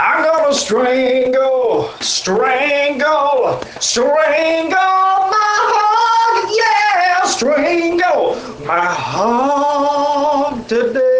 I'm gonna strangle, strangle, strangle my heart, yeah, strangle my heart today.